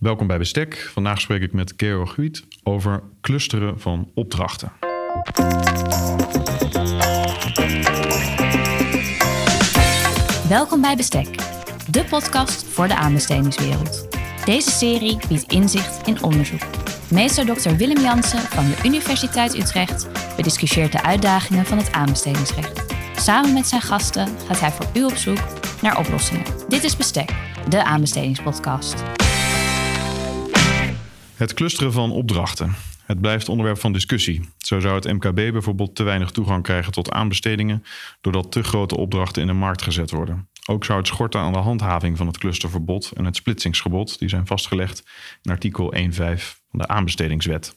Welkom bij Bestek. Vandaag spreek ik met Georg Huit over clusteren van opdrachten. Welkom bij Bestek, de podcast voor de aanbestedingswereld. Deze serie biedt inzicht in onderzoek. Meester Dr. Willem Jansen van de Universiteit Utrecht bediscussieert de uitdagingen van het aanbestedingsrecht. Samen met zijn gasten gaat hij voor u op zoek naar oplossingen. Dit is Bestek, de aanbestedingspodcast. Het clusteren van opdrachten. Het blijft onderwerp van discussie. Zo zou het MKB bijvoorbeeld te weinig toegang krijgen tot aanbestedingen, doordat te grote opdrachten in de markt gezet worden. Ook zou het schorten aan de handhaving van het clusterverbod en het splitsingsgebod, die zijn vastgelegd in artikel 1.5 van de aanbestedingswet.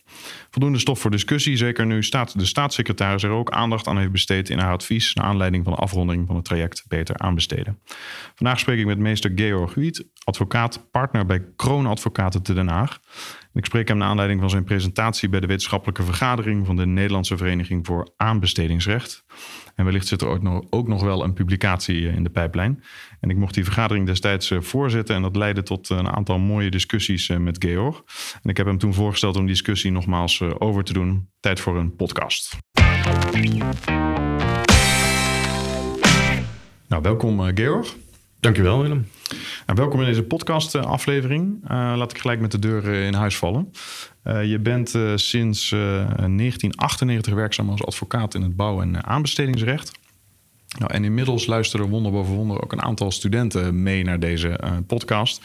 Voldoende stof voor discussie, zeker nu staat de staatssecretaris er ook aandacht aan heeft besteed in haar advies naar aanleiding van de afronding van het traject Beter aanbesteden. Vandaag spreek ik met meester Georg Huit, advocaat, partner bij Kroonadvocaten te Den Haag. Ik spreek hem naar aanleiding van zijn presentatie bij de wetenschappelijke vergadering van de Nederlandse Vereniging voor Aanbestedingsrecht. En wellicht zit er ook nog, ook nog wel een publicatie eh, in de pijplijn. En ik mocht die vergadering destijds eh, voorzitten en dat leidde tot een aantal mooie discussies eh, met Georg. En ik heb hem toen voorgesteld om die discussie nogmaals over te doen. Tijd voor een podcast. Nou, welkom Georg. Dankjewel Willem. Nou, welkom in deze podcast-aflevering. Uh, laat ik gelijk met de deur in huis vallen. Uh, je bent sinds 1998 werkzaam als advocaat in het bouw- en aanbestedingsrecht. Nou, en inmiddels luisteren wonder boven wonder ook een aantal studenten mee naar deze podcast.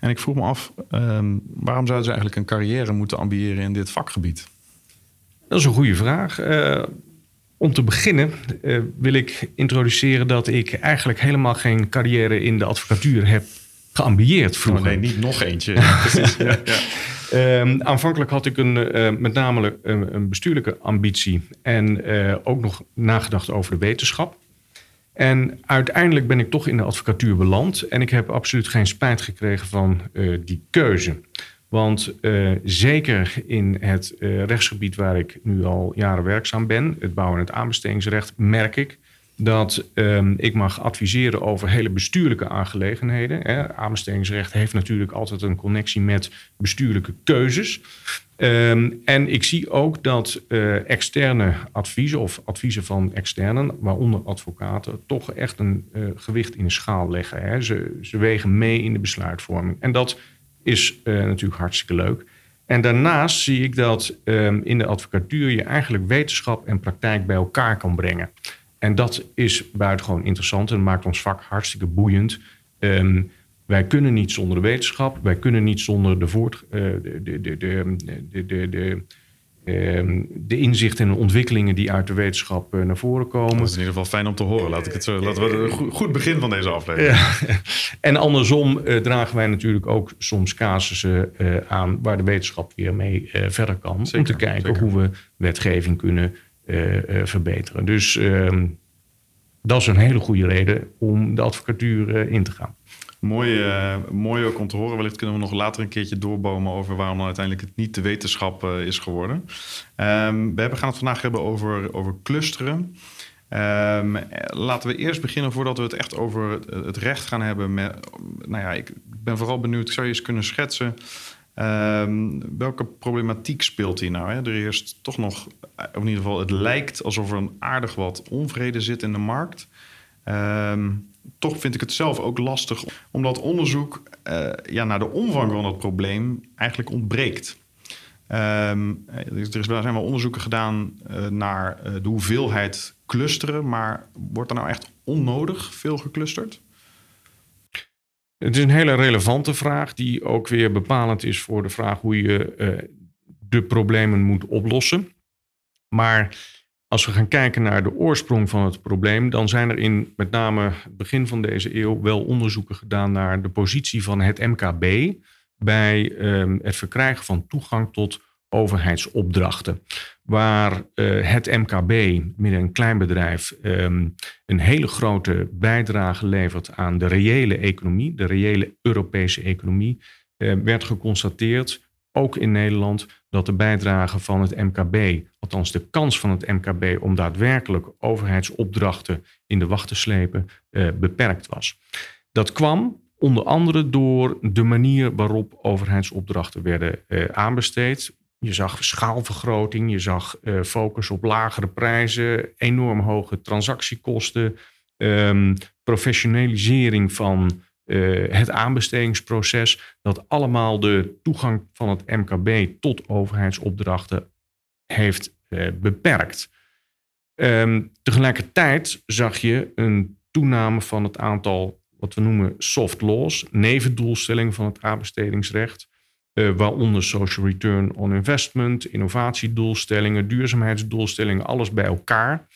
En ik vroeg me af, ehm, waarom zouden ze eigenlijk een carrière moeten ambiëren in dit vakgebied? Dat is een goede vraag. Om te beginnen uh, wil ik introduceren dat ik eigenlijk helemaal geen carrière in de advocatuur heb geambieerd vroeger. Oh, nee, niet nog eentje. Precies. ja, ja. Um, aanvankelijk had ik een, uh, met name een, een, bestuurlijke ambitie en uh, ook nog nagedacht over de wetenschap. En uiteindelijk ben ik toch in de advocatuur beland en ik heb absoluut geen spijt gekregen van die keuze. Want uh, zeker in het uh, rechtsgebied waar ik nu al jaren werkzaam ben, het bouwen en het aanbestedingsrecht, merk ik dat um, ik mag adviseren over hele bestuurlijke aangelegenheden. Hè. Aanbestedingsrecht heeft natuurlijk altijd een connectie met bestuurlijke keuzes. Um, en ik zie ook dat uh, externe adviezen of adviezen van externen, waaronder advocaten, toch echt een gewicht in de schaal leggen. Hè. Ze, ze wegen mee in de besluitvorming. En dat is uh, natuurlijk hartstikke leuk. En daarnaast zie ik dat um, in de advocatuur je eigenlijk wetenschap en praktijk bij elkaar kan brengen. En dat is buitengewoon interessant en maakt ons vak hartstikke boeiend. Um, wij kunnen niet zonder de wetenschap, wij kunnen niet zonder de, voort, uh, de, de, de, de, de, de Ehm, de inzichten en ontwikkelingen die uit de wetenschap eh, naar voren komen. Dat is in ieder geval fijn om te horen. Laat ik het zo, laten we een goed begin van deze aflevering. Ja. En andersom uh, dragen wij natuurlijk ook soms casussen uh, aan waar de wetenschap weer mee verder kan. Zeker, om te kijken zeker. hoe we wetgeving kunnen verbeteren. Dus ehm, dat is een hele goede reden om de advocatuur in te gaan. Mooi, uh, mooi ook om te horen. Wellicht kunnen we nog later een keertje doorbomen over waarom dan uiteindelijk het niet de wetenschap uh, is geworden. Um, we gaan het vandaag hebben over, over clusteren. Um, laten we eerst beginnen voordat we het echt over het recht gaan hebben. Met, nou ja, ik ben vooral benieuwd, zou je eens kunnen schetsen um, welke problematiek speelt hier nou? Hè? Er is toch nog, of in ieder geval, het lijkt alsof er een aardig wat onvrede zit in de markt. Um, toch vind ik het zelf ook lastig, omdat onderzoek uh, ja, naar de omvang van het probleem eigenlijk ontbreekt. Um, er, is, er zijn wel onderzoeken gedaan uh, naar uh, de hoeveelheid clusteren, maar wordt er nou echt onnodig veel geclusterd? Het is een hele relevante vraag, die ook weer bepalend is voor de vraag hoe je de problemen moet oplossen. Maar als we gaan kijken naar de oorsprong van het probleem, dan zijn er in met name het begin van deze eeuw wel onderzoeken gedaan naar de positie van het MKB bij um, het verkrijgen van toegang tot overheidsopdrachten. Waar uh, het MKB, midden een klein bedrijf, um, een hele grote bijdrage levert aan de reële economie, de reële Europese economie, uh, werd geconstateerd ook in Nederland, dat de bijdrage van het MKB, althans de kans van het MKB om daadwerkelijk overheidsopdrachten in de wacht te slepen, eh, beperkt was. Dat kwam onder andere door de manier waarop overheidsopdrachten werden uh, aanbesteed. Je zag schaalvergroting, je zag uh, focus op lagere prijzen, enorm hoge transactiekosten, um, professionalisering van uh, het aanbestedingsproces. Dat allemaal de toegang van het MKB tot overheidsopdrachten heeft beperkt. Um, tegelijkertijd zag je een toename van het aantal wat we noemen soft laws, nevendoelstellingen van het aanbestedingsrecht. Uh, waaronder social return on investment, innovatiedoelstellingen, duurzaamheidsdoelstellingen, alles bij elkaar.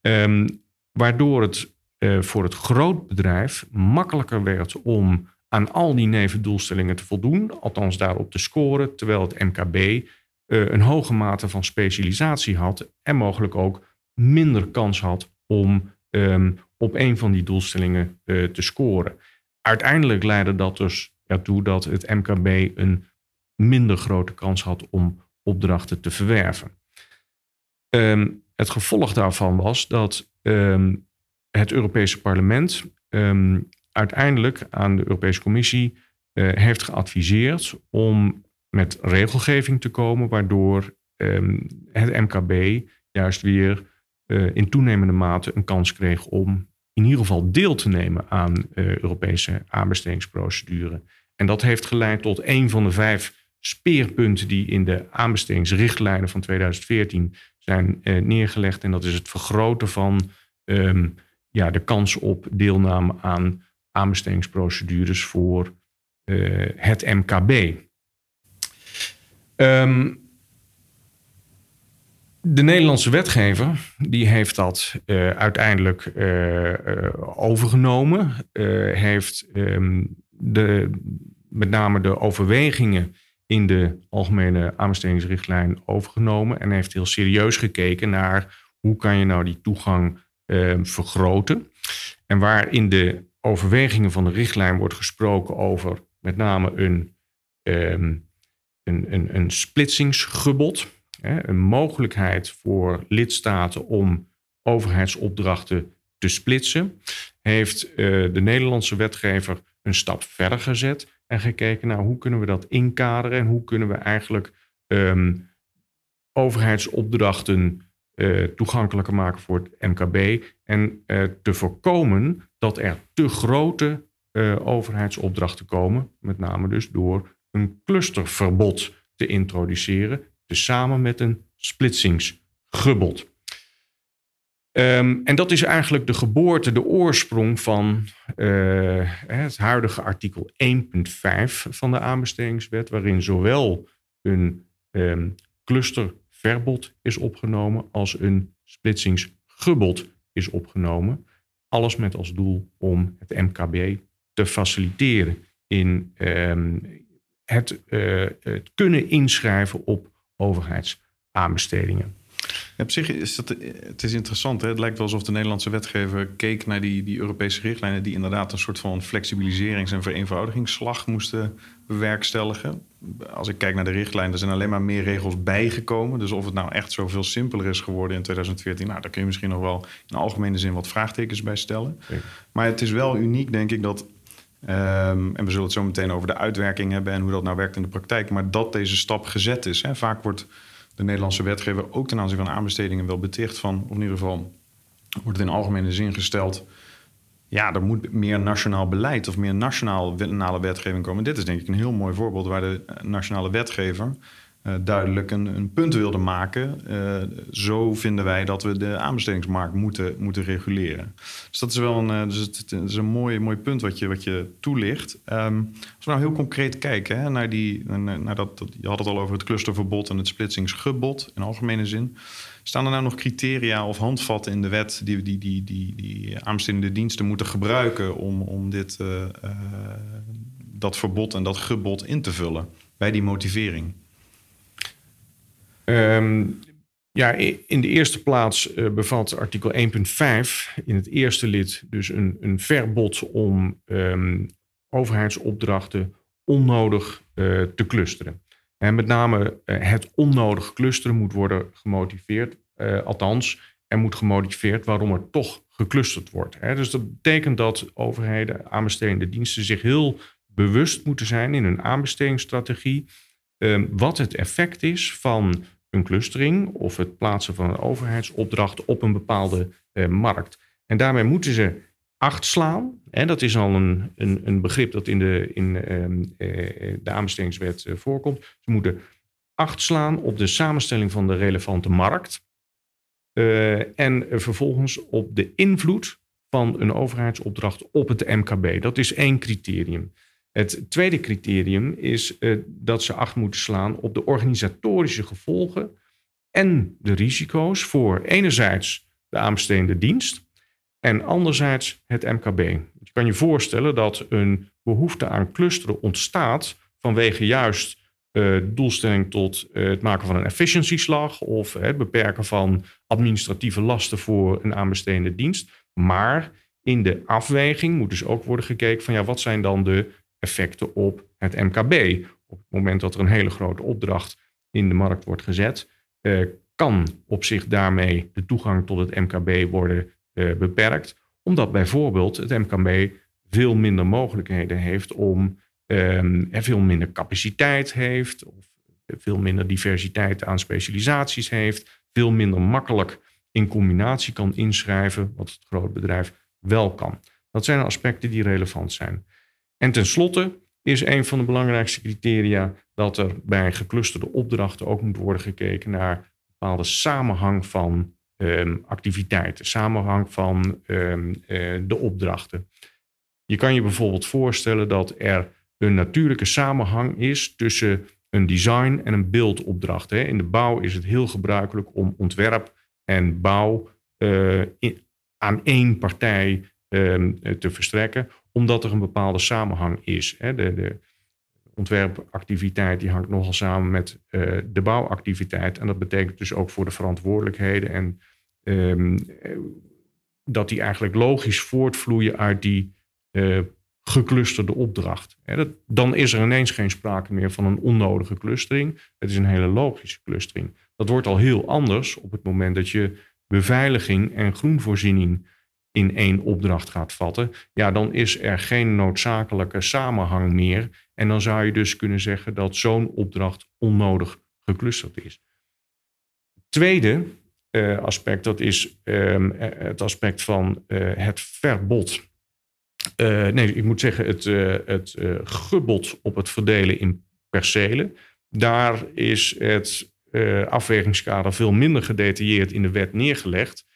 Um, waardoor het uh, voor het grootbedrijf makkelijker werd om aan al die nevendoelstellingen te voldoen, althans daarop te scoren, terwijl het MKB eh, een hoge mate van specialisatie had en mogelijk ook minder kans had om um, op een van die doelstellingen uh, te scoren. Uiteindelijk leidde dat dus ertoe dat het MKB een minder grote kans had om opdrachten te verwerven. Um, het gevolg daarvan was dat um, het Europese parlement um, uiteindelijk aan de Europese Commissie uh, heeft geadviseerd om met regelgeving te komen, waardoor het MKB juist weer uh, in toenemende mate een kans kreeg om in ieder geval deel te nemen aan uh, Europese aanbestedingsprocedure. En dat heeft geleid tot een van de vijf speerpunten die in de aanbestedingsrichtlijnen van 2014 zijn neergelegd. En dat is het vergroten van um, ja, de kans op deelname aan aanbestedingsprocedures voor uh, het MKB. Um, de Nederlandse wetgever die heeft dat uh, uiteindelijk uh, overgenomen. heeft um, de, met name de overwegingen in de algemene aanbestedingsrichtlijn overgenomen. En heeft heel serieus gekeken naar hoe kan je nou die toegang ehm, vergroten. En waar in de overwegingen van de richtlijn wordt gesproken over met name een, um, een, een, een splitsingsgebod een mogelijkheid voor lidstaten om overheidsopdrachten te splitsen, heeft eh, de Nederlandse wetgever een stap verder gezet en gekeken naar hoe kunnen we dat inkaderen en hoe kunnen we eigenlijk um, overheidsopdrachten uh, toegankelijker maken voor het MKB en uh, te voorkomen dat er te grote overheidsopdrachten komen, met name dus door een clusterverbod te introduceren samen met een splitsingsgebod. Um, en dat is eigenlijk de geboorte, de oorsprong van het huidige artikel 1.5 van de aanbestedingswet, waarin zowel een um, clusterverbod is opgenomen als een splitsingsgebod is opgenomen. Alles met als doel om het MKB te faciliteren in um, het, uh, het kunnen inschrijven op overheidsaanbestedingen. op zich is dat, het is interessant. Hè? Het lijkt wel alsof de Nederlandse wetgever keek naar die, die Europese richtlijnen... die inderdaad een soort van flexibiliserings- en vereenvoudigingsslag moesten bewerkstelligen. Als ik kijk naar de richtlijnen, er zijn alleen maar meer regels bijgekomen. Dus of het nou echt zoveel simpeler is geworden in 2014... nou, daar kun je misschien nog wel in algemene zin wat vraagtekens bij stellen. Maar het is wel uniek, denk ik, dat Um, en we zullen het zo meteen over de uitwerking hebben en hoe dat nou werkt in de praktijk. Maar dat deze stap gezet is. Hè. Vaak wordt de Nederlandse wetgever ook ten aanzien van aanbestedingen wel beticht van, of in ieder geval wordt het in algemene zin gesteld. Ja, er moet meer nationaal beleid of meer nationale wetgeving komen. Dit is denk ik een heel mooi voorbeeld waar de nationale wetgever uh, duidelijk een, een, punt wilde maken. Uh, zo vinden wij dat we de aanbestedingsmarkt moeten, moeten reguleren. Dus dat is wel een, dus het, is een mooi, mooi punt wat je, wat je toelicht. Um, als we nou heel concreet kijken hè, naar die, naar, naar dat, je had het al over het clusterverbod en het splitsingsgebod in algemene zin. Staan er nou nog criteria of handvatten in de wet die die, die, die, die aanbestedende diensten moeten gebruiken om, om dit, dat verbod en dat gebod in te vullen bij die motivering? Um, ja, in de eerste plaats uh, bevat artikel 1.5 in het eerste lid dus een, een verbod om um, overheidsopdrachten onnodig te clusteren. En met name uh, het onnodig clusteren moet worden gemotiveerd. althans, er moet gemotiveerd waarom er toch geclusterd wordt. Hè. Dus dat betekent dat overheden, aanbestedende diensten zich heel bewust moeten zijn in hun aanbestedingsstrategie. Ehm, wat het effect is van een clustering of het plaatsen van een overheidsopdracht op een bepaalde eh, markt. En daarmee moeten ze acht slaan. En dat is al een, een, een begrip dat in de, in, ehm, eh, de aanbestedingswet eh, voorkomt. Ze moeten acht slaan op de samenstelling van de relevante markt. Uh, en vervolgens op de invloed van een overheidsopdracht op het MKB. Dat is één criterium. Het tweede criterium is dat ze acht moeten slaan op de organisatorische gevolgen en de risico's voor enerzijds de aanbestedende dienst en anderzijds het MKB. Je kan je voorstellen dat een behoefte aan clusteren ontstaat vanwege juist uh, doelstelling tot uh, het maken van een efficiëntieslag of het beperken van administratieve lasten voor een aanbestedende dienst. Maar in de afweging moet dus ook worden gekeken van ja, wat zijn dan de effecten op het MKB? Op het moment dat er een hele grote opdracht in de markt wordt gezet, uh, kan op zich daarmee de toegang tot het MKB worden beperkt, omdat bijvoorbeeld het MKB veel minder mogelijkheden heeft om um, veel minder capaciteit heeft, of veel minder diversiteit aan specialisaties heeft, veel minder makkelijk in combinatie kan inschrijven, wat het groot bedrijf wel kan. Dat zijn aspecten die relevant zijn. En tenslotte is een van de belangrijkste criteria dat er bij geclusterde opdrachten ook moet worden gekeken naar bepaalde samenhang van um, activiteiten, samenhang van um, uh, de opdrachten. Je kan je bijvoorbeeld voorstellen dat er een natuurlijke samenhang is tussen een design en een beeldopdracht. In de bouw is het heel gebruikelijk om ontwerp en bouw uh, aan één partij uh, te verstrekken, omdat er een bepaalde samenhang is. Hè. De, de, ontwerpactiviteit die hangt nogal samen met uh, de bouwactiviteit. En dat betekent dus ook voor de verantwoordelijkheden en um, dat die eigenlijk logisch voortvloeien uit die uh, geclusterde opdracht. dan is er ineens geen sprake meer van een onnodige clustering. Het is een hele logische clustering. Dat wordt al heel anders op het moment dat je beveiliging en groenvoorziening in één opdracht gaat vatten. Ja, dan is er geen noodzakelijke samenhang meer. En dan zou je dus kunnen zeggen dat zo'n opdracht onnodig geclusterd is. Tweede uh, aspect, dat is um, het aspect van uh, het verbod nee, ik moet zeggen, het, het gebod op het verdelen in percelen. Daar is het afwegingskader veel minder gedetailleerd in de wet neergelegd.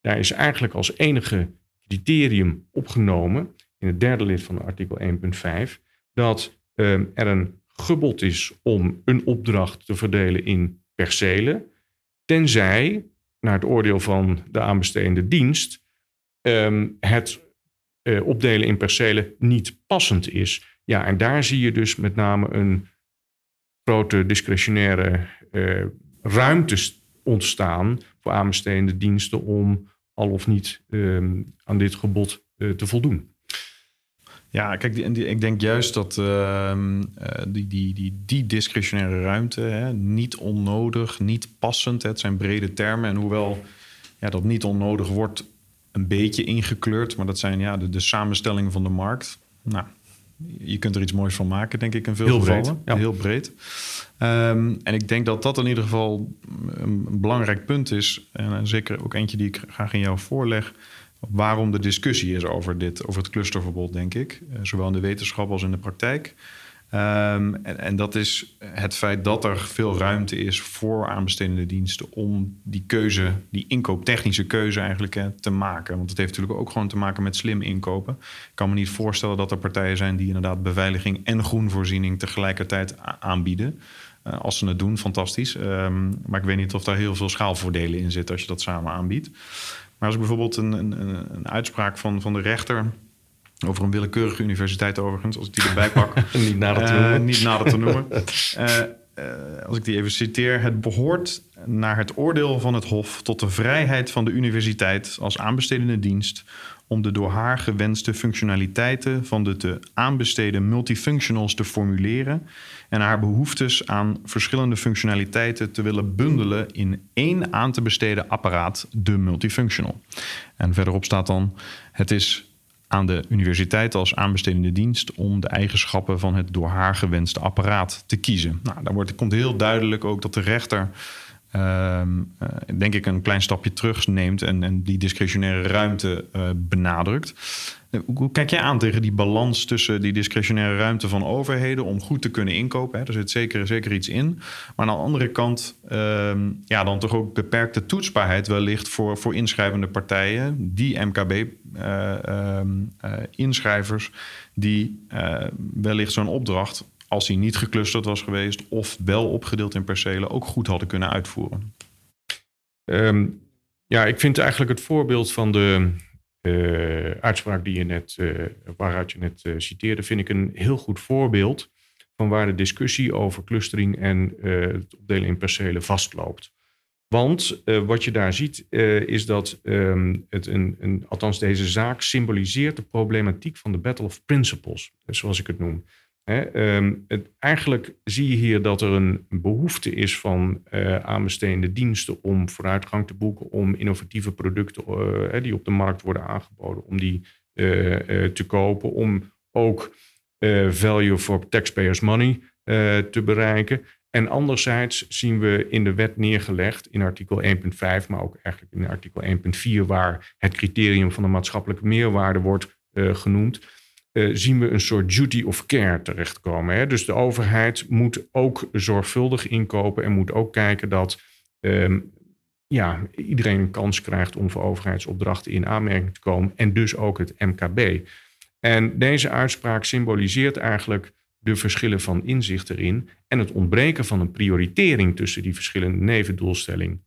Daar is eigenlijk als enige criterium opgenomen, in het derde lid van artikel 1.5, dat ehm, er een gebod is om een opdracht te verdelen in percelen, tenzij, naar het oordeel van de aanbestedende dienst, um, het uh, opdelen in percelen niet passend is. Ja, en daar zie je dus met name een grote discretionaire uh, ruimte ontstaan voor aanbestedende diensten om al of niet uh, aan dit gebod uh, te voldoen. Ja, kijk, die, ik denk juist dat uh, die, die, die, die discretionaire ruimte, hè, niet onnodig, niet passend, hè, het zijn brede termen. En hoewel ja, dat niet onnodig wordt, een beetje ingekleurd. Maar dat zijn ja, de, de samenstellingen van de markt. Nou, je kunt er iets moois van maken, denk ik, in veel heel gevallen. Breed, ja. Heel breed. Um, en ik denk dat dat in ieder geval een belangrijk punt is. En zeker ook eentje die ik graag in jou voorleg. Waarom de discussie is over dit, over het clusterverbod, denk ik. Uh, zowel in de wetenschap als in de praktijk. Um, en, en, dat is het feit dat er veel ruimte is voor aanbestedende diensten om die keuze, die inkooptechnische keuze eigenlijk hè, te maken. Want het heeft natuurlijk ook gewoon te maken met slim inkopen. Ik kan me niet voorstellen dat er partijen zijn die inderdaad beveiliging en groenvoorziening tegelijkertijd aanbieden. Uh, als ze het doen, fantastisch. Um, maar ik weet niet of daar heel veel schaalvoordelen in zitten als je dat samen aanbiedt. Maar als ik bijvoorbeeld een, een, een uitspraak van, van de rechter over een willekeurige universiteit overigens, als ik die erbij pak. niet nader te noemen. Uh, niet nader te noemen. Uh, uh, als ik die even citeer. Het behoort naar het oordeel van het Hof tot de vrijheid van de universiteit als aanbestedende dienst om de door haar gewenste functionaliteiten van de te aanbesteden multifunctionals te formuleren en haar behoeftes aan verschillende functionaliteiten te willen bundelen in één aan te besteden apparaat, de multifunctional. En verderop staat dan: het is aan de universiteit als aanbestedende dienst om de eigenschappen van het door haar gewenste apparaat te kiezen. Nou, daar wordt, komt heel duidelijk ook dat de rechter Ehm, eh, denk ik een klein stapje terug neemt en, en die discretionaire ruimte uh, benadrukt. Eh, hoe kijk jij aan tegen die balans tussen die discretionaire ruimte van overheden om goed te kunnen inkopen? Hè? Er zit zeker, zeker iets in. Maar aan de andere kant, ehm, ja, dan toch ook beperkte toetsbaarheid wellicht voor, voor inschrijvende partijen, die MKB-inschrijvers, ehm, die wellicht zo'n opdracht als hij niet geclusterd was geweest of wel opgedeeld in percelen, ook goed hadden kunnen uitvoeren? Ehm, ja, ik vind eigenlijk het voorbeeld van de uh, uitspraak die je net, uh, waaruit je net uh, citeerde, vind ik een heel goed voorbeeld van waar de discussie over clustering en het opdelen in percelen vastloopt. Want wat je daar ziet is dat um, het een, een, althans deze zaak symboliseert de problematiek van de Battle of Principles, zoals ik het noem. Ehm, eigenlijk zie je hier dat er een behoefte is van uh, aanbestedende diensten om vooruitgang te boeken, om innovatieve producten uh, die op de markt worden aangeboden, om die uh, te kopen, om ook value for taxpayers money te bereiken. En anderzijds zien we in de wet neergelegd, in artikel 1.5, maar ook eigenlijk in artikel 1.4, waar het criterium van de maatschappelijke meerwaarde wordt genoemd uh, zien we een soort duty of care terechtkomen. Hè? Dus de overheid moet ook zorgvuldig inkopen en moet ook kijken dat um, ja, iedereen een kans krijgt om voor overheidsopdrachten in aanmerking te komen en dus ook het MKB. En deze uitspraak symboliseert eigenlijk de verschillen van inzicht erin en het ontbreken van een prioritering tussen die verschillende nevendoelstellingen.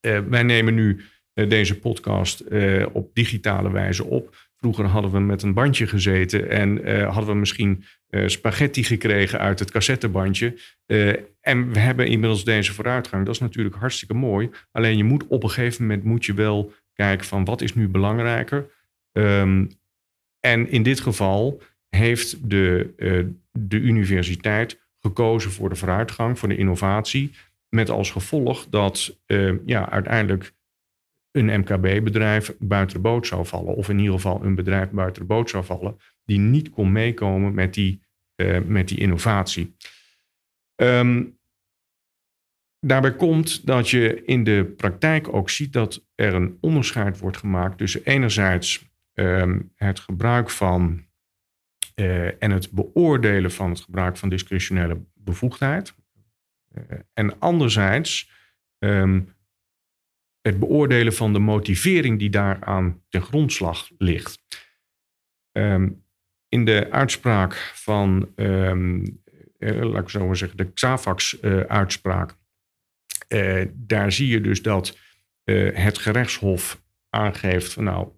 Uh, wij nemen nu uh, deze podcast op digitale wijze op. Vroeger hadden we met een bandje gezeten en uh, hadden we misschien uh, spaghetti gekregen uit het cassettebandje. Uh, en we hebben inmiddels deze vooruitgang. Dat is natuurlijk hartstikke mooi. Alleen je moet op een gegeven moment moet je wel kijken van wat is nu belangrijker. Um, en in dit geval heeft de, de universiteit gekozen voor de vooruitgang, voor de innovatie. Met als gevolg dat ja, uiteindelijk een MKB-bedrijf buiten de boot zou vallen. Of in ieder geval een bedrijf buiten de boot zou vallen. Die niet kon meekomen met die, uh, met die innovatie. Um, daarbij komt dat je in de praktijk ook ziet dat er een onderscheid wordt gemaakt tussen enerzijds um, het gebruik van uh, en het beoordelen van het gebruik van discretionele bevoegdheid. Uh, en anderzijds um, het beoordelen van de motivering die daaraan ten grondslag ligt. Um, in de uitspraak van, um, eh, laat ik zo maar zeggen, de Xavax-uitspraak, uh, uh, daar zie je dus dat het gerechtshof aangeeft van nou,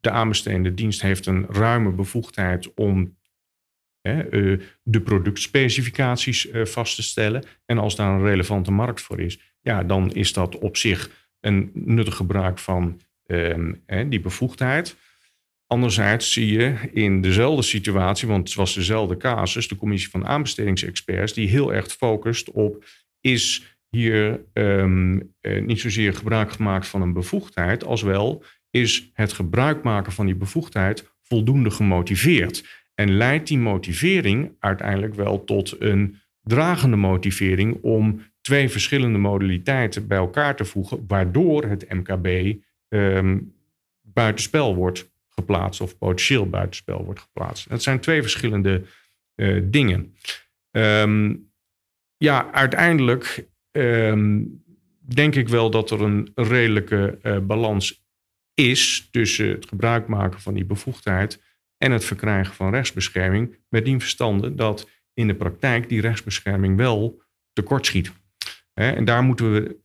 de aanbestedende dienst heeft een ruime bevoegdheid om de productspecificaties vast te stellen. En als daar een relevante markt voor is, ja, dan is dat op zich een nuttig gebruik van um, die bevoegdheid. Anderzijds zie je in dezelfde situatie, want het was dezelfde casus, de commissie van aanbestedingsexperts, die heel erg focust op: is hier um, niet zozeer gebruik gemaakt van een bevoegdheid, als wel is het gebruik maken van die bevoegdheid voldoende gemotiveerd. En leidt die motivering uiteindelijk wel tot een dragende motivering om twee verschillende modaliteiten bij elkaar te voegen, waardoor het MKB um, ehm, buitenspel wordt geplaatst of potentieel buitenspel wordt geplaatst. Dat zijn twee verschillende uh, dingen. Um, ja, uiteindelijk um, denk ik wel dat er een redelijke uh, balans is tussen het gebruik maken van die bevoegdheid en het verkrijgen van rechtsbescherming, met die verstande dat in de praktijk die rechtsbescherming wel tekortschiet. En daar moeten we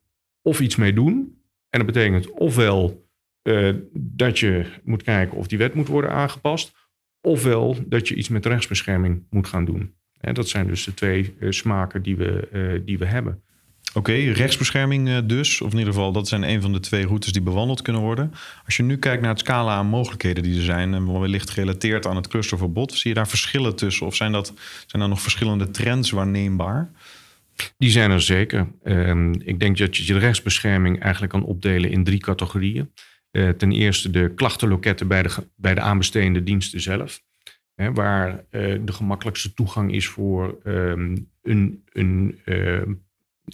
of iets mee doen. En dat betekent ofwel uh, dat je moet kijken of die wet moet worden aangepast, ofwel dat je iets met rechtsbescherming moet gaan doen. En dat zijn dus de twee uh, smaken die we, uh, die we hebben. Oké, rechtsbescherming eh, dus. Of in ieder geval, dat zijn een van de twee routes die bewandeld kunnen worden. Als je nu kijkt naar het scala aan mogelijkheden die er zijn... en wellicht gerelateerd aan het clusterverbod... zie je daar verschillen tussen? Of zijn, dat, zijn er nog verschillende trends waarneembaar? Die zijn er zeker. Ehm, ik denk dat je de rechtsbescherming eigenlijk kan opdelen in drie categorieën. Uh, ten eerste de klachtenloketten bij de, bij de aanbestedende diensten zelf. Hè, waar uh, de gemakkelijkste toegang is voor um, een, een uh,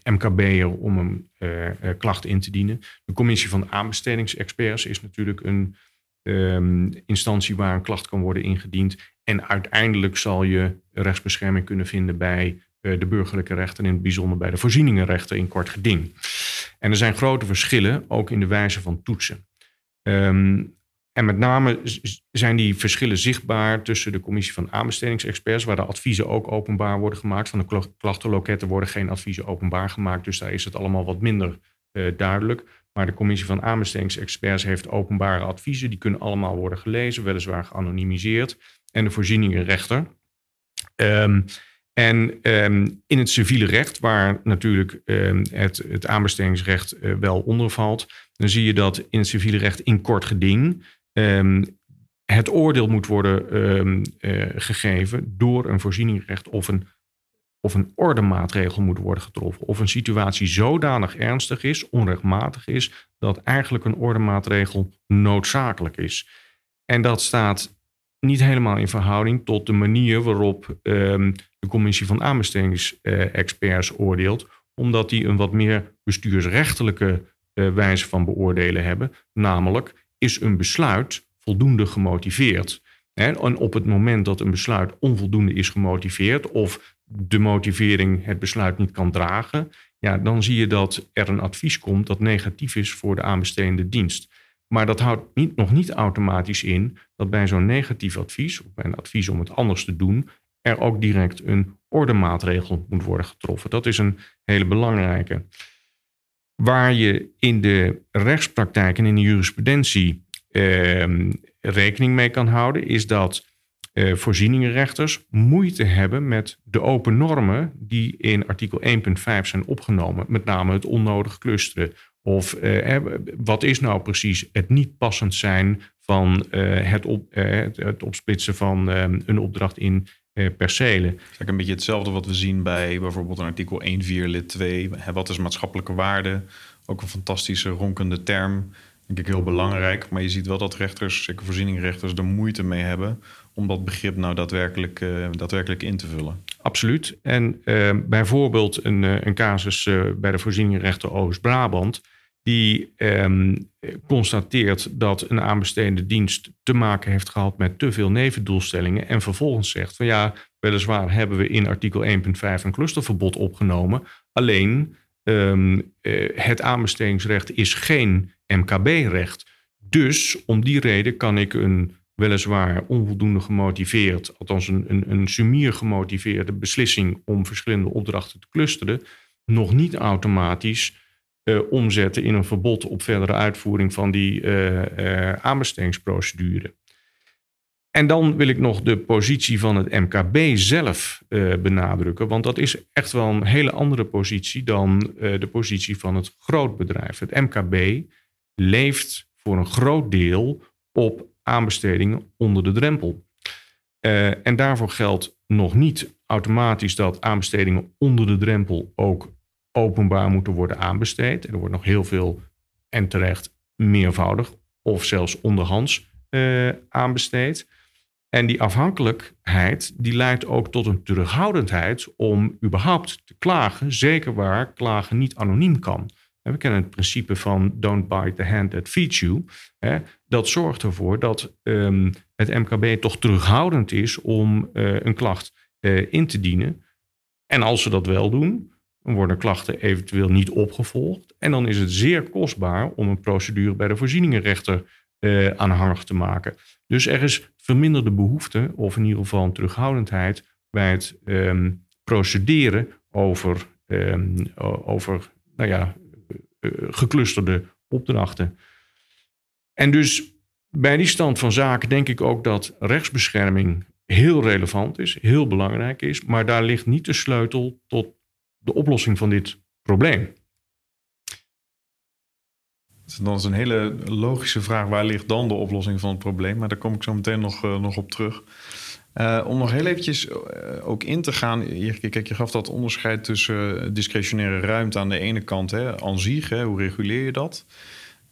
MKB'er om een klacht in te dienen. De commissie van aanbestedingsexperts is natuurlijk een um, instantie waar een klacht kan worden ingediend. En uiteindelijk zal je rechtsbescherming kunnen vinden bij de burgerlijke rechten, in het bijzonder bij de voorzieningenrechten in kort geding. En er zijn grote verschillen, ook in de wijze van toetsen. Um, en met name zijn die verschillen zichtbaar tussen de commissie van aanbestedingsexperts, waar de adviezen ook openbaar worden gemaakt. Van de klachtenloketten worden geen adviezen openbaar gemaakt, dus daar is het allemaal wat minder uh, duidelijk. Maar de commissie van aanbestedingsexperts heeft openbare adviezen, die kunnen allemaal worden gelezen, weliswaar geanonimiseerd. En de voorzieningenrechter. Um, en um, in het civiele recht, waar natuurlijk um, het, het aanbestedingsrecht uh, wel onder valt, dan zie je dat in het civiele recht in kort geding um, het oordeel moet worden uh, gegeven door een voorzieningsrecht of een, of een ordemaatregel moet worden getroffen. Of een situatie zodanig ernstig is, onrechtmatig is, dat eigenlijk een ordemaatregel noodzakelijk is. En dat staat niet helemaal in verhouding tot de manier waarop um, de commissie van aanbestedingsexperts oordeelt, omdat die een wat meer bestuursrechtelijke uh, wijze van beoordelen hebben. Namelijk, is een besluit voldoende gemotiveerd? En op het moment dat een besluit onvoldoende is gemotiveerd of de motivering het besluit niet kan dragen, ja, dan zie je dat er een advies komt dat negatief is voor de aanbestedende dienst. Maar dat houdt niet, nog niet automatisch in dat bij zo'n negatief advies, of bij een advies om het anders te doen, er ook direct een ordemaatregel moet worden getroffen. Dat is een hele belangrijke. Waar je in de rechtspraktijk en in de jurisprudentie eh, rekening mee kan houden, is dat eh, voorzieningenrechters moeite hebben met de open normen die in artikel 1.5 zijn opgenomen. Met name het onnodig clusteren. Of eh, wat is nou precies het niet passend zijn van het, op, het, het, opsplitsen van een opdracht in percelen. Het is een beetje hetzelfde wat we zien bij bijvoorbeeld een artikel 1.4 lid 2. Wat is maatschappelijke waarde? Ook een fantastische ronkende term. Denk ik heel belangrijk. Maar je ziet wel dat rechters, zeker voorzieningrechters, er moeite mee hebben om dat begrip nou daadwerkelijk, uh, daadwerkelijk in te vullen. Absoluut. En uh, bijvoorbeeld een, een casus bij de voorzieningrechter Oost-Brabant die ehm, constateert dat een aanbestedende dienst te maken heeft gehad met te veel nevendoelstellingen en vervolgens zegt van ja, weliswaar hebben we in artikel 1.5 een clusterverbod opgenomen, alleen um, uh, het aanbestedingsrecht is geen MKB-recht. Dus om die reden kan ik een weliswaar onvoldoende gemotiveerd, althans een, een, een sumier gemotiveerde beslissing om verschillende opdrachten te clusteren, nog niet automatisch uh, omzetten in een verbod op verdere uitvoering van die uh, uh, aanbestedingsprocedure. En dan wil ik nog de positie van het MKB zelf benadrukken, want dat is echt wel een hele andere positie dan de positie van het grootbedrijf. Het MKB leeft voor een groot deel op aanbestedingen onder de drempel. en daarvoor geldt nog niet automatisch dat aanbestedingen onder de drempel ook openbaar moeten worden aanbesteed. Er wordt nog heel veel en terecht meervoudig of zelfs onderhands uh, aanbesteed. En die afhankelijkheid die leidt ook tot een terughoudendheid om überhaupt te klagen, zeker waar klagen niet anoniem kan. We kennen het principe van don't bite the hand that feeds you. Dat zorgt ervoor dat um, het MKB toch terughoudend is om uh, een klacht in te dienen. En als ze dat wel doen, worden klachten eventueel niet opgevolgd. En dan is het zeer kostbaar om een procedure bij de voorzieningenrechter uh, aanhangig te maken. Dus er is verminderde behoefte, of in ieder geval een terughoudendheid, bij het um, procederen over, um, over nou ja, uh, geclusterde opdrachten. En dus bij die stand van zaken denk ik ook dat rechtsbescherming heel relevant is, heel belangrijk is, maar daar ligt niet de sleutel tot de oplossing van dit probleem. Dan is een hele logische vraag: waar ligt dan de oplossing van het probleem? Maar daar kom ik zo meteen nog, uh, nog op terug. Uh, om nog heel eventjes uh, ook in te gaan. Je, kijk, je gaf dat onderscheid tussen discretionaire ruimte aan de ene kant, hè, aan zich, hoe reguleer je dat?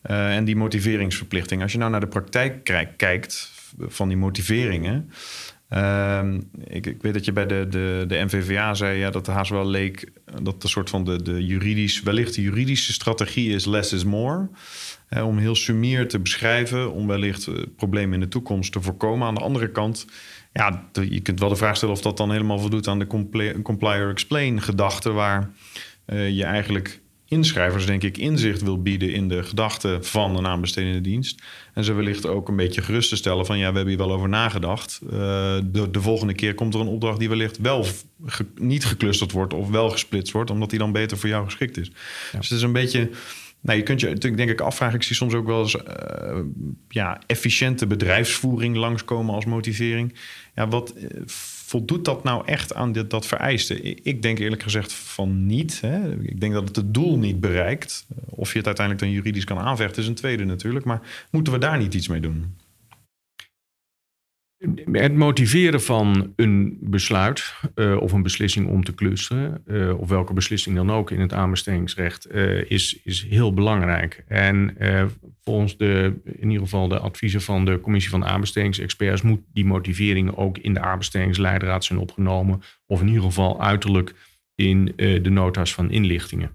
En die motiveringsverplichting. Als je nou naar de praktijk kijkt van die motiveringen. Ehm, ik, ik, weet dat je bij de, de, de zei ja, dat de haast wel leek dat de soort van de, de juridisch, wellicht de juridische strategie is less is more. om heel sumier te beschrijven, om wellicht uh, problemen in de toekomst te voorkomen. Aan de andere kant, ja, je kunt wel de vraag stellen of dat dan helemaal voldoet aan de comply, or explain gedachte, waar uh, je eigenlijk inschrijvers, denk ik, inzicht wil bieden in de gedachten van een aanbestedende dienst. En ze wellicht ook een beetje gerust te stellen van ja, we hebben hier wel over nagedacht. Uh, de, de, volgende keer komt er een opdracht die wellicht wel niet geclusterd wordt of wel gesplitst wordt, omdat die dan beter voor jou geschikt is. Dus het is een beetje. Nou, je kunt je natuurlijk denk ik afvragen. Ik zie soms ook wel eens uh, ja, efficiënte bedrijfsvoering langskomen als motivering. Ja, wat uh, voldoet dat nou echt aan dit, dat vereiste? Ik denk eerlijk gezegd van niet. Hè. Ik denk dat het het doel niet bereikt. Of je het uiteindelijk dan juridisch kan aanvechten is een tweede natuurlijk. Maar moeten we daar niet iets mee doen? Het motiveren van een besluit uh, of een beslissing om te clusteren, uh, of welke beslissing dan ook in het aanbestedingsrecht, uh, is, is heel belangrijk. En volgens de, in ieder geval de adviezen van de Commissie van Aanbestedingsexperts moet die motivering ook in de aanbestedingsleidraad zijn opgenomen, of in ieder geval uiterlijk in de nota's van inlichtingen.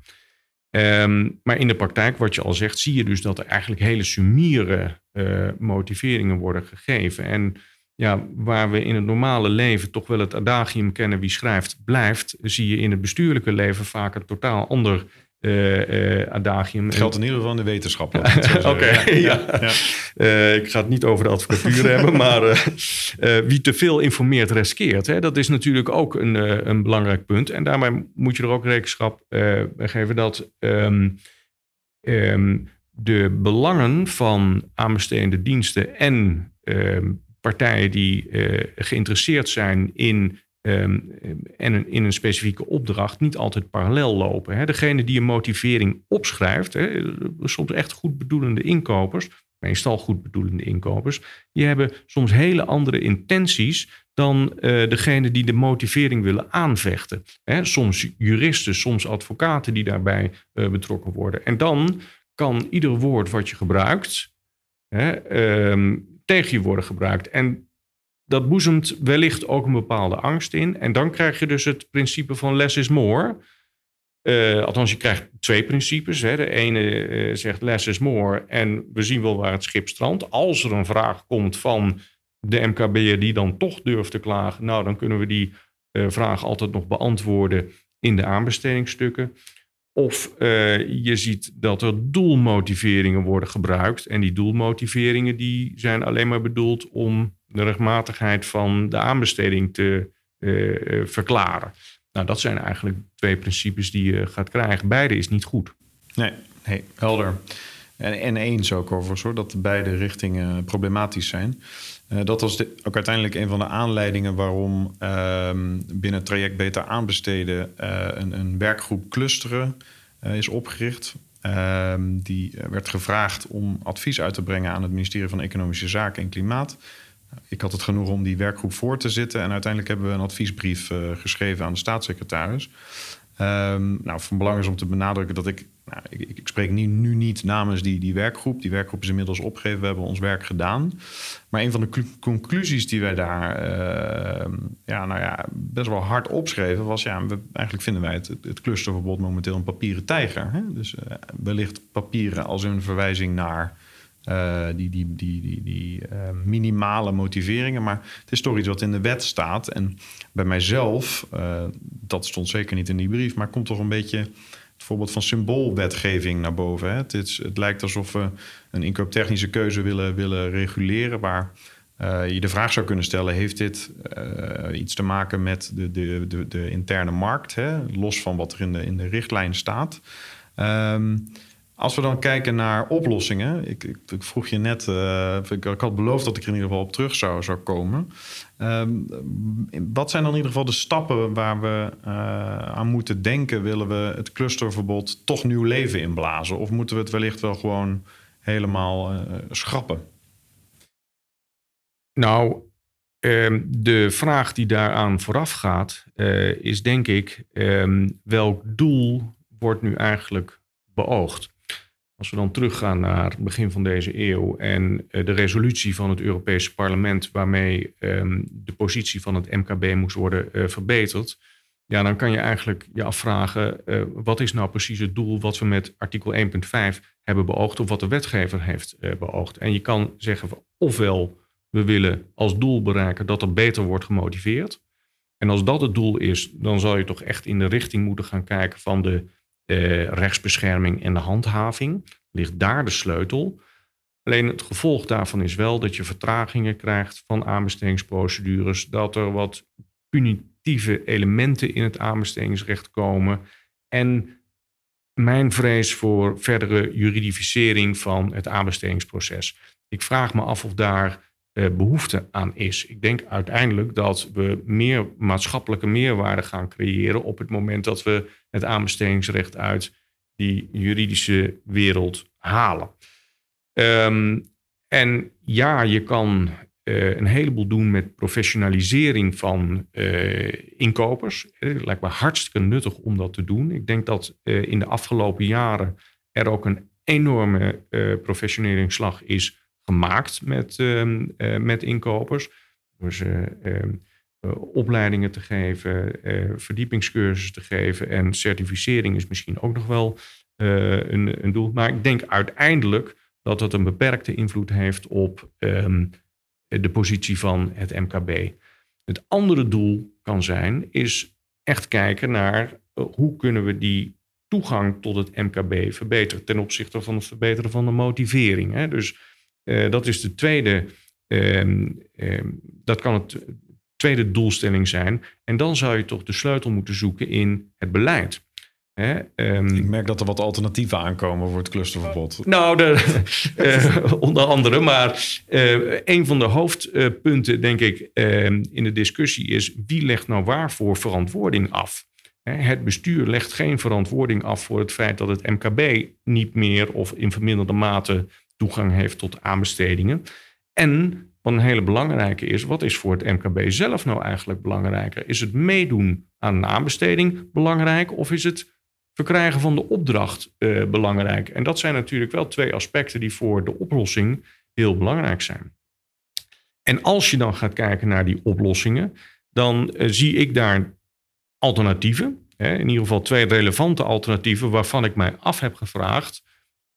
Um, maar in de praktijk, wat je al zegt, zie je dus dat er eigenlijk hele sumiere motiveringen worden gegeven. En ja, waar we in het normale leven toch wel het adagium kennen wie schrijft blijft, zie je in het bestuurlijke leven vaak een totaal ander uh, uh, adagium. Het geldt in ieder geval in de wetenschap. Oké, ja. ja. Uh, ik ga het niet over de advocatuur hebben, maar wie te veel informeert, riskeert. Hè? Dat is natuurlijk ook een, een belangrijk punt. En daarmee moet je er ook rekenschap geven dat um, um, de belangen van aanbestedende diensten en um, partijen die uh, geïnteresseerd zijn in, um, en in een specifieke opdracht niet altijd parallel lopen. Hè. Degene die een motivering opschrijft, hè, soms echt goed bedoelende inkopers, meestal goed bedoelende inkopers, die hebben soms hele andere intenties dan uh, degene die de motivering willen aanvechten. Hè, soms juristen, soms advocaten die daarbij uh, betrokken worden. En dan kan ieder woord wat je gebruikt, um, tegen je worden gebruikt. En dat boezemt wellicht ook een bepaalde angst in. En dan krijg je dus het principe van less is more. Uh, althans, je krijgt twee principes. Hè. De ene uh, zegt less is more en we zien wel waar het schip strandt. Als er een vraag komt van de MKB'er die dan toch durft te klagen, nou dan kunnen we die uh, vraag altijd nog beantwoorden in de aanbestedingsstukken. Of uh, je ziet dat er doelmotiveringen worden gebruikt. En die doelmotiveringen die zijn alleen maar bedoeld om de rechtmatigheid van de aanbesteding te uh, verklaren. Nou, dat zijn eigenlijk twee principes die je gaat krijgen. Beide is niet goed. Nee, nee helder. En, en eens ook overigens hoor, dat beide richtingen problematisch zijn. Uh, dat was ook uiteindelijk een van de aanleidingen waarom uh, binnen traject Beter Aanbesteden uh, een, een, werkgroep clusteren uh, is opgericht. Ehm, die werd gevraagd om advies uit te brengen aan het ministerie van Economische Zaken en Klimaat. Ik had het genoeg om die werkgroep voor te zitten en uiteindelijk hebben we een adviesbrief geschreven aan de staatssecretaris. Um, nou, van belang is om te benadrukken dat ik, nou, ik, spreek nu, nu niet namens die, die werkgroep. Die werkgroep is inmiddels opgegeven, we hebben ons werk gedaan. Maar een van de conclusies die wij daar uh, ja, nou ja, best wel hard opschreven was... ja, we, eigenlijk vinden wij het, het clusterverbod momenteel een papieren tijger. Hè? Dus uh, wellicht papieren als een verwijzing naar... Uh, die, die, die, die, die uh, minimale motiveringen. Maar het is toch iets wat in de wet staat. En bij mijzelf, uh, dat stond zeker niet in die brief, maar komt toch een beetje voorbeeld van symboolwetgeving naar boven. Hè? Het, het lijkt alsof we een inkooptechnische keuze willen, willen reguleren, waar je de vraag zou kunnen stellen: heeft dit iets te maken met de, de, de, de interne markt, hè? los van wat er in de, in de richtlijn staat? Um, Als we dan kijken naar oplossingen. Ik, ik, vroeg je net, uh, ik, had beloofd dat ik er in ieder geval op terug zou, zou komen. Um, wat zijn dan in ieder geval de stappen waar we uh, aan moeten denken? Willen we het clusterverbod toch nieuw leven inblazen? Of moeten we het wellicht wel gewoon helemaal uh, schrappen? Nou, um, de vraag die daaraan vooraf gaat, is denk ik: um, welk doel wordt nu eigenlijk beoogd? Als we dan teruggaan naar het begin van deze eeuw en uh, de resolutie van het Europese parlement waarmee um, de positie van het MKB moest worden uh, verbeterd, ja, dan kan je eigenlijk je afvragen, uh, wat is nou precies het doel wat we met artikel 1.5 hebben beoogd of wat de wetgever heeft beoogd. En je kan zeggen, ofwel we willen als doel bereiken dat er beter wordt gemotiveerd. En als dat het doel is, dan zal je toch echt in de richting moeten gaan kijken van de uh, rechtsbescherming en de handhaving. Ligt daar de sleutel. Alleen het gevolg daarvan is wel dat je vertragingen krijgt van aanbestedingsprocedures, dat er wat punitieve elementen in het aanbestedingsrecht komen en mijn vrees voor verdere juridificering van het aanbestedingsproces. Ik vraag me af of daar behoefte aan is. Ik denk uiteindelijk dat we meer maatschappelijke meerwaarde gaan creëren op het moment dat we het aanbestedingsrecht uit die juridische wereld halen. Um, en ja, je kan uh, een heleboel doen met professionalisering van uh, inkopers. Het lijkt me hartstikke nuttig om dat te doen. Ik denk dat in de afgelopen jaren er ook een enorme professioneringsslag is gemaakt met, ehm, met inkopers. Dus ehm, opleidingen te geven, verdiepingscursussen te geven en certificering is misschien ook nog wel een, een, doel. Maar ik denk uiteindelijk dat dat een beperkte invloed heeft op um, de positie van het MKB. Het andere doel kan zijn, is echt kijken naar hoe kunnen we die toegang tot het MKB verbeteren ten opzichte van het verbeteren van de motivering. Hè? Dus uh, dat is de tweede, um, um, dat kan het tweede doelstelling zijn. En dan zou je toch de sleutel moeten zoeken in het beleid. Hè, um, ik merk dat er wat alternatieven aankomen voor het clusterverbod. Nou, de, uh, onder andere. Maar uh, een van de hoofdpunten, denk ik, in de discussie is... wie legt nou waarvoor verantwoording af? Het bestuur legt geen verantwoording af voor het feit dat het MKB niet meer of in verminderde mate toegang heeft tot aanbestedingen. En wat een hele belangrijke is, wat is voor het MKB zelf nou eigenlijk belangrijker? Is het meedoen aan een aanbesteding belangrijk of is het verkrijgen van de opdracht uh, belangrijk. En dat zijn natuurlijk wel twee aspecten die voor de oplossing heel belangrijk zijn. En als je dan gaat kijken naar die oplossingen, dan uh, zie ik daar alternatieven. In ieder geval twee relevante alternatieven waarvan ik mij af heb gevraagd,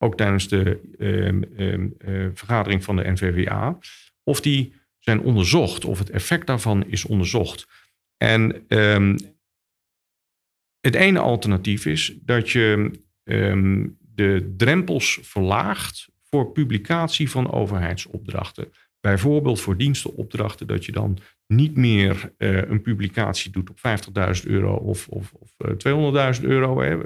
ook tijdens de uh, vergadering van de NVWA, of die zijn onderzocht, of het effect daarvan is onderzocht. En ehm, het ene alternatief is dat je de drempels verlaagt voor publicatie van overheidsopdrachten. Bijvoorbeeld voor dienstenopdrachten, dat je dan niet meer uh, een publicatie doet op 50.000 euro of, of, of uh, 200.000 euro, hè,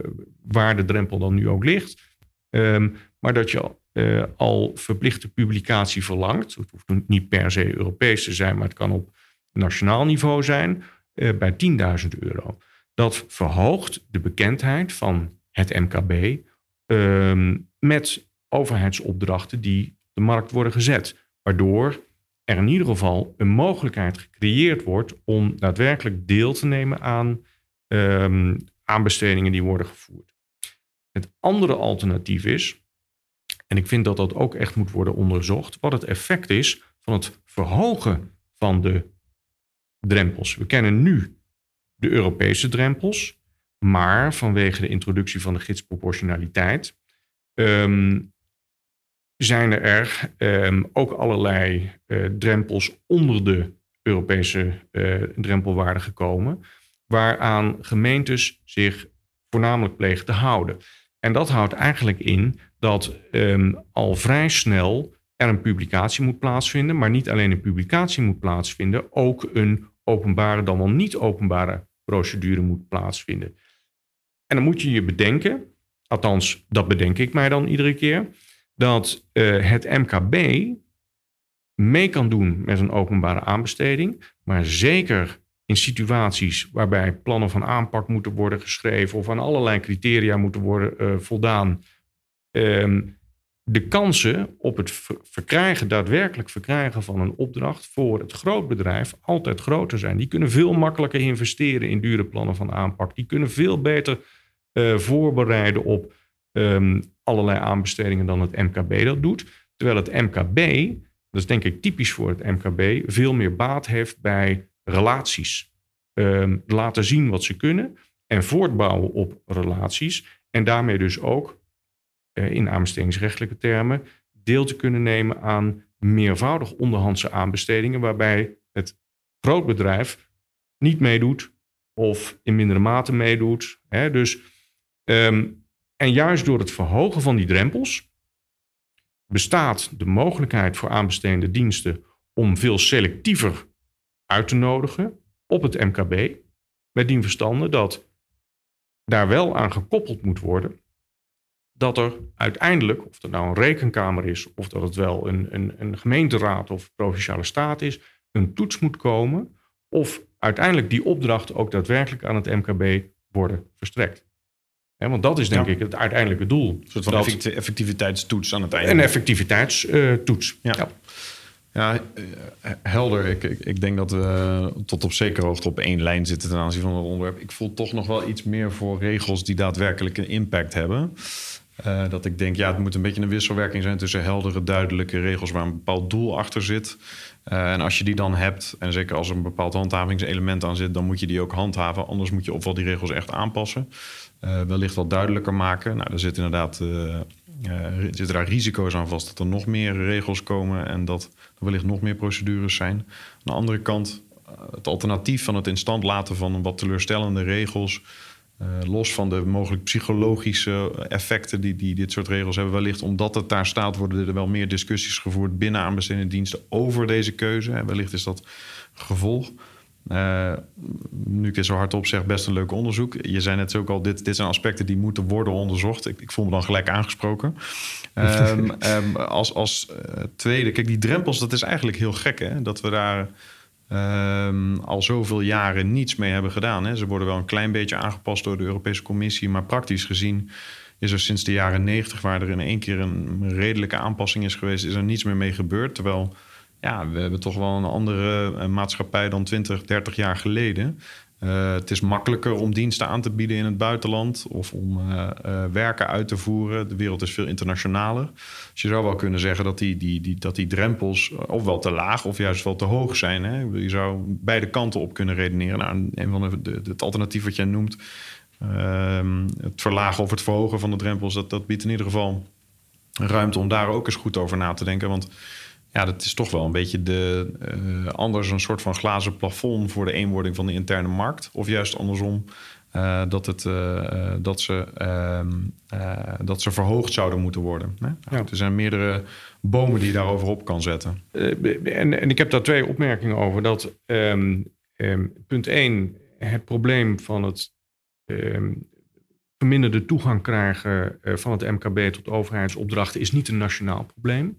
waar de drempel dan nu ook ligt. Um, maar dat je uh, al verplichte publicatie verlangt. Het hoeft niet per se Europees te zijn, maar het kan op nationaal niveau zijn, uh, bij 10.000 euro. Dat verhoogt de bekendheid van het MKB um, met overheidsopdrachten die op de markt worden gezet. Waardoor er in ieder geval een mogelijkheid gecreëerd wordt om daadwerkelijk deel te nemen aan um, aanbestedingen die worden gevoerd. Het andere alternatief is, en ik vind dat dat ook echt moet worden onderzocht, wat het effect is van het verhogen van de drempels. We kennen nu de Europese drempels. Maar vanwege de introductie van de gidsproportionaliteit um, zijn er um, ook allerlei uh, drempels onder de Europese uh, drempelwaarde gekomen, waaraan gemeentes zich voornamelijk plegen te houden. En dat houdt eigenlijk in dat um, al vrij snel er een publicatie moet plaatsvinden, maar niet alleen een publicatie moet plaatsvinden, ook een openbare dan wel niet openbare procedure moet plaatsvinden. En dan moet je je bedenken althans dat bedenk ik mij dan iedere keer, dat het MKB mee kan doen met een openbare aanbesteding, maar zeker in situaties waarbij plannen van aanpak moeten worden geschreven of aan allerlei criteria moeten worden voldaan. Ehm, de kansen op het verkrijgen, daadwerkelijk verkrijgen van een opdracht voor het grootbedrijf altijd groter zijn. Die kunnen veel makkelijker investeren in dure plannen van aanpak. Die kunnen veel beter uh, voorbereiden op um, allerlei aanbestedingen dan het MKB dat doet. Terwijl het MKB, dat is denk ik typisch voor het MKB, veel meer baat heeft bij relaties. Um, laten zien wat ze kunnen en voortbouwen op relaties. En daarmee dus ook eh, in aanbestedingsrechtelijke termen deel te kunnen nemen aan meervoudig onderhandse aanbestedingen, waarbij het grootbedrijf niet meedoet of in mindere mate meedoet. Hè? Dus, um, en juist door het verhogen van die drempels bestaat de mogelijkheid voor aanbestedende diensten om veel selectiever uit te nodigen op het MKB. Met die verstande dat daar wel aan gekoppeld moet worden dat er uiteindelijk, of dat nou een rekenkamer is, of dat het wel een, een, een gemeenteraad of provinciale staat is, een toets moet komen of uiteindelijk die opdrachten ook daadwerkelijk aan het MKB worden verstrekt. want dat is denk ik het uiteindelijke doel. Een soort van dat, effectiviteitstoets aan het einde. Een effectiviteitstoets. ja. ja. Ja, eh, helder. Ik, ik, denk dat we tot op zekere hoogte op één lijn zitten ten aanzien van het onderwerp. Ik voel toch nog wel iets meer voor regels die daadwerkelijk een impact hebben. Uh, dat ik denk, ja, het moet een beetje een wisselwerking zijn tussen heldere, duidelijke regels waar een bepaald doel achter zit. Uh, en als je die dan hebt, en zeker als er een bepaald handhavingselement aan zit, dan moet je die ook handhaven. Anders moet je ofwel die regels echt aanpassen, wellicht wat duidelijker maken. Nou, er zit inderdaad zitten daar risico's aan vast dat er nog meer regels komen en dat er wellicht nog meer procedures zijn. Aan de andere kant, het alternatief van het in stand laten van wat teleurstellende regels uh, los van de mogelijk psychologische effecten die, die dit soort regels hebben, wellicht omdat het daar staat, worden er wel meer discussies gevoerd binnen aanbestedende diensten over deze keuze. En wellicht is dat gevolg. Uh, nu ik het zo hardop zeg, best een leuk onderzoek. Je zei net ook al, dit, dit zijn aspecten die moeten worden onderzocht. Ik, ik voel me dan gelijk aangesproken. um, um, als als uh, tweede, kijk, die drempels, dat is eigenlijk heel gek, hè? Dat we daar um, al zoveel jaren niets mee hebben gedaan. Hè. Ze worden wel een klein beetje aangepast door de Europese Commissie, maar praktisch gezien is er sinds de jaren 90, waar er in één keer een redelijke aanpassing is geweest, is er niets meer mee gebeurd. Terwijl ja, we hebben toch wel een andere eh, maatschappij dan 20, 30 jaar geleden. Uh, het is makkelijker om diensten aan te bieden in het buitenland of om uh, werken uit te voeren. De wereld is veel internationaler. Dus je zou wel kunnen zeggen dat die, die, die, dat die drempels ofwel te laag of juist wel te hoog zijn. Hè? Je zou beide kanten op kunnen redeneren. Nou, een van de, het alternatief wat jij noemt, ehm, het verlagen of het verhogen van de drempels, dat, dat biedt in ieder geval ruimte om daar ook eens goed over na te denken. Want ja, dat is toch wel een beetje de, uh, anders een soort van glazen plafond voor de eenwording van de interne markt. Of juist andersom, uh, dat, het, uh, dat, ze, ehm, dat ze verhoogd zouden moeten worden. Hè? Ja. Er zijn meerdere bomen die je daarover op kan zetten. en, en ik heb daar twee opmerkingen over. Dat um, um, punt 1, het probleem van het verminderde toegang krijgen van het MKB tot overheidsopdrachten is niet een nationaal probleem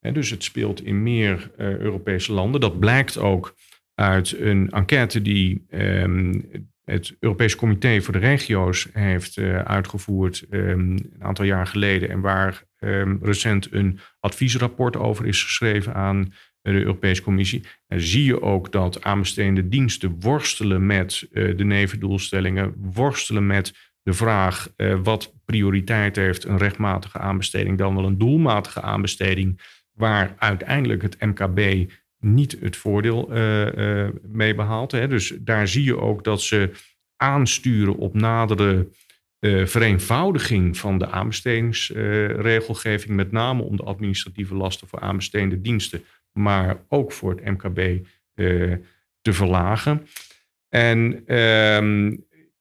dus het speelt in meer uh, Europese landen. Dat blijkt ook uit een enquête die um, het Europees Comité voor de Regio's heeft uh, uitgevoerd um, een aantal jaar geleden. En waar um, recent een adviesrapport over is geschreven aan de Europese Commissie. En zie je ook dat aanbestedende diensten worstelen met uh, de nevendoelstellingen, worstelen met de vraag wat prioriteit heeft, een rechtmatige aanbesteding dan wel een doelmatige aanbesteding waar uiteindelijk het MKB niet het voordeel uh, uh, mee behaalt. Hè. Dus daar zie je ook dat ze aansturen op nadere uh, vereenvoudiging van de aanbestedingsregelgeving, met name om de administratieve lasten voor aanbestedende diensten, maar ook voor het MKB te verlagen. En ehm,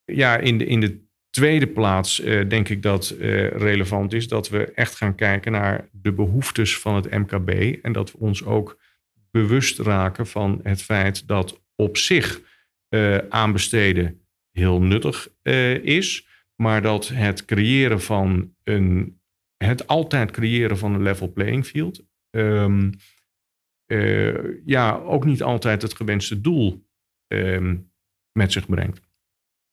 ja, in de, in de tweede plaats uh, denk ik dat uh, relevant is dat we echt gaan kijken naar de behoeftes van het MKB en dat we ons ook bewust raken van het feit dat op zich uh, aanbesteden heel nuttig is, maar dat het creëren van een, het altijd creëren van een level playing field, ehm, eh, ja, ook niet altijd het gewenste doel ehm, met zich brengt.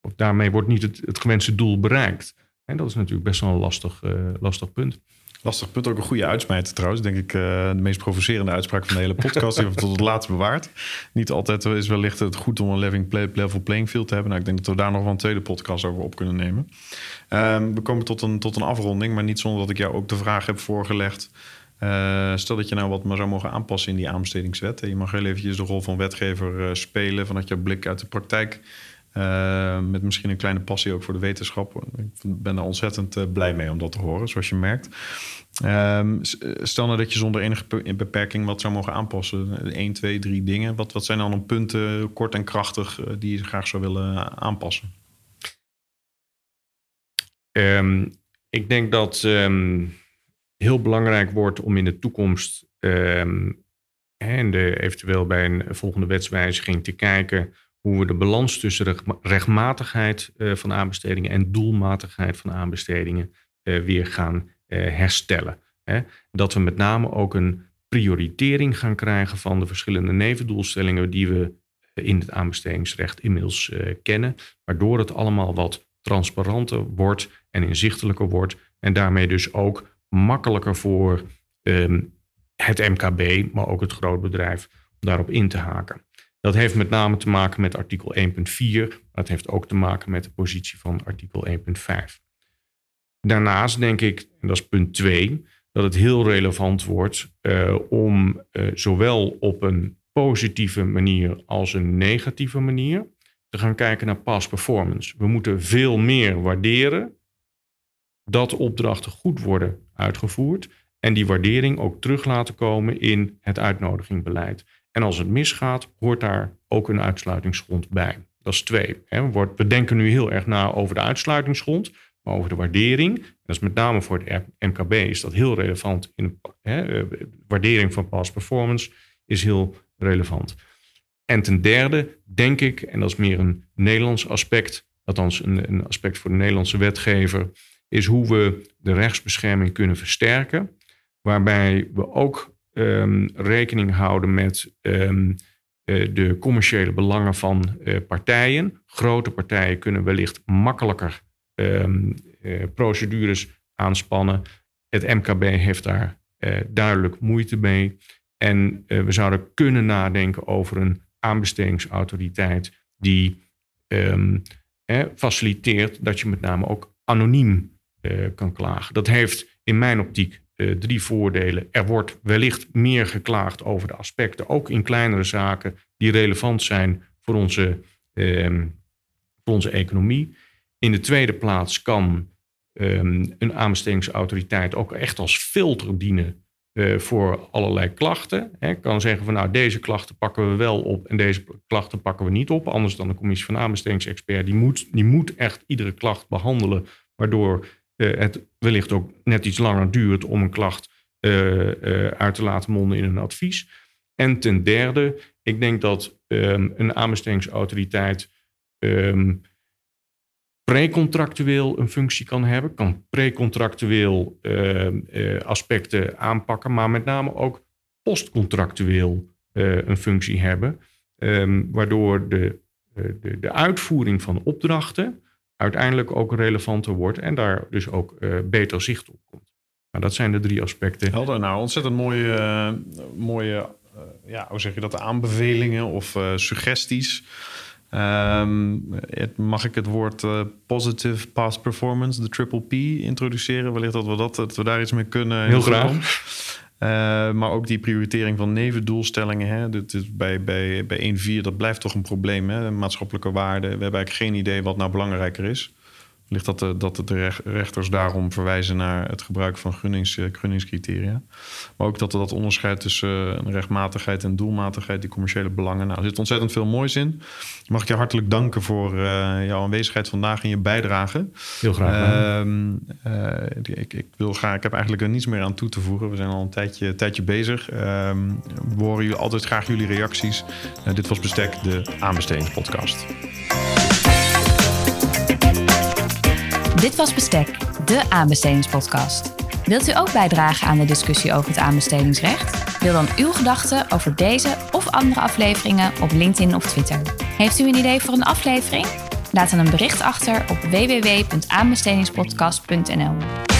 Of daarmee wordt niet het, het gewenste doel bereikt. En dat is natuurlijk best wel een lastig, uh, lastig punt. Lastig punt, ook een goede uitsmijter trouwens. Denk ik uh, de meest provocerende uitspraak van de hele podcast. die we tot het laatst bewaard. Niet altijd is wellicht het goed om een level playing field te hebben. Nou, ik denk dat we daar nog wel een tweede podcast over op kunnen nemen. Um, we komen tot een, tot een afronding, maar niet zonder dat ik jou ook de vraag heb voorgelegd. Uh, stel dat je nou wat maar zou mogen aanpassen in die aanbestedingswet. Je mag heel eventjes de rol van wetgever spelen vanuit je blik uit de praktijk. Uh, met misschien een kleine passie ook voor de wetenschap. Ik ben er ontzettend blij mee om dat te horen, zoals je merkt. Ehm, stel nou dat je zonder enige beperking wat zou mogen aanpassen. 1, 2, 3 dingen. Wat, wat zijn dan een punten, kort en krachtig, die je graag zou willen aanpassen? Um, ik denk dat um, heel belangrijk wordt om in de toekomst en eventueel bij een volgende wetswijziging te kijken hoe we de balans tussen rechtmatigheid uh, van aanbestedingen en doelmatigheid van aanbestedingen uh, weer gaan uh, herstellen. Dat we met name ook een prioritering gaan krijgen van de verschillende nevendoelstellingen die we in het aanbestedingsrecht inmiddels kennen, waardoor het allemaal wat transparanter wordt en inzichtelijker wordt en daarmee dus ook makkelijker voor um, het MKB, maar ook het grootbedrijf, om daarop in te haken. Dat heeft met name te maken met artikel 1.4, maar het heeft ook te maken met de positie van artikel 1.5. Daarnaast denk ik, en dat is punt 2, dat het heel relevant wordt uh, om uh, zowel op een positieve manier als een negatieve manier te gaan kijken naar past performance. We moeten veel meer waarderen dat opdrachten goed worden uitgevoerd en die waardering ook terug laten komen in het uitnodigingbeleid. En als het misgaat, hoort daar ook een uitsluitingsgrond bij. Dat is twee. We denken nu heel erg na over de uitsluitingsgrond, maar over de waardering. Dat is met name voor het MKB is dat heel relevant. In, hè, eh, waardering van past performance is heel relevant. En ten derde denk ik, en dat is meer een Nederlands aspect, althans een, een aspect voor de Nederlandse wetgever, is hoe we de rechtsbescherming kunnen versterken. Waarbij we ook um, rekening houden met um, uh, de commerciële belangen van uh, partijen. Grote partijen kunnen wellicht makkelijker um, uh, procedures aanspannen. Het MKB heeft daar duidelijk moeite mee. En we zouden kunnen nadenken over een aanbestedingsautoriteit die faciliteert dat je met name ook anoniem kan klagen. Dat heeft in mijn optiek uh, drie voordelen. Er wordt wellicht meer geklaagd over de aspecten, ook in kleinere zaken die relevant zijn voor onze, uh, voor onze economie. In de tweede plaats kan um, een aanbestedingsautoriteit ook echt als filter dienen uh, voor allerlei klachten. Ik kan zeggen van nou deze klachten pakken we wel op en deze klachten pakken we niet op. Anders dan de commissie van aanbestedingsexpert. Die moet, die moet echt iedere klacht behandelen. Waardoor het wellicht ook net iets langer duurt om een klacht uh, uh, uit te laten monden in een advies. En ten derde, ik denk dat um, een aanbestedingsautoriteit um, precontractueel een functie kan hebben, kan precontractueel aspecten aanpakken, maar met name ook postcontractueel een functie hebben, waardoor de, de, de uitvoering van opdrachten uiteindelijk ook relevanter wordt en daar dus ook uh, beter zicht op komt. Nou, dat zijn de drie aspecten. Helder, nou ontzettend mooie, uh, mooie uh, ja, hoe zeg je dat, aanbevelingen of suggesties. Um, het, mag ik het woord positive past performance, de triple P, introduceren? Wellicht dat we, dat, dat we daar iets mee kunnen. Heel graag. Uh, maar ook die prioritering van nevendoelstellingen. Hè, dat is bij, bij, bij 1.4, dat blijft toch een probleem. Hè? Maatschappelijke waarden. We hebben eigenlijk geen idee wat nou belangrijker is. Ligt dat de, dat de rechters daarom verwijzen naar het gebruik van gunnings, eh, gunningscriteria. Maar ook dat er dat onderscheid tussen eh, rechtmatigheid en doelmatigheid, die commerciële belangen. Nou, er zit ontzettend veel moois in. Mag ik je hartelijk danken voor uh, jouw aanwezigheid vandaag en je bijdrage. Heel graag. Uh, uh, ik, ik, wil graag, ik heb eigenlijk er niets meer aan toe te voegen. We zijn al een tijdje, tijdje bezig. Ehm, we horen jullie altijd graag jullie reacties. dit was Bestek, de aanbestedingspodcast. Dit was Bestek, de aanbestedingspodcast. Wilt u ook bijdragen aan de discussie over het aanbestedingsrecht? Deel dan uw gedachten over deze of andere afleveringen op LinkedIn of Twitter. Heeft u een idee voor een aflevering? Laat dan een bericht achter op www.aanbestedingspodcast.nl.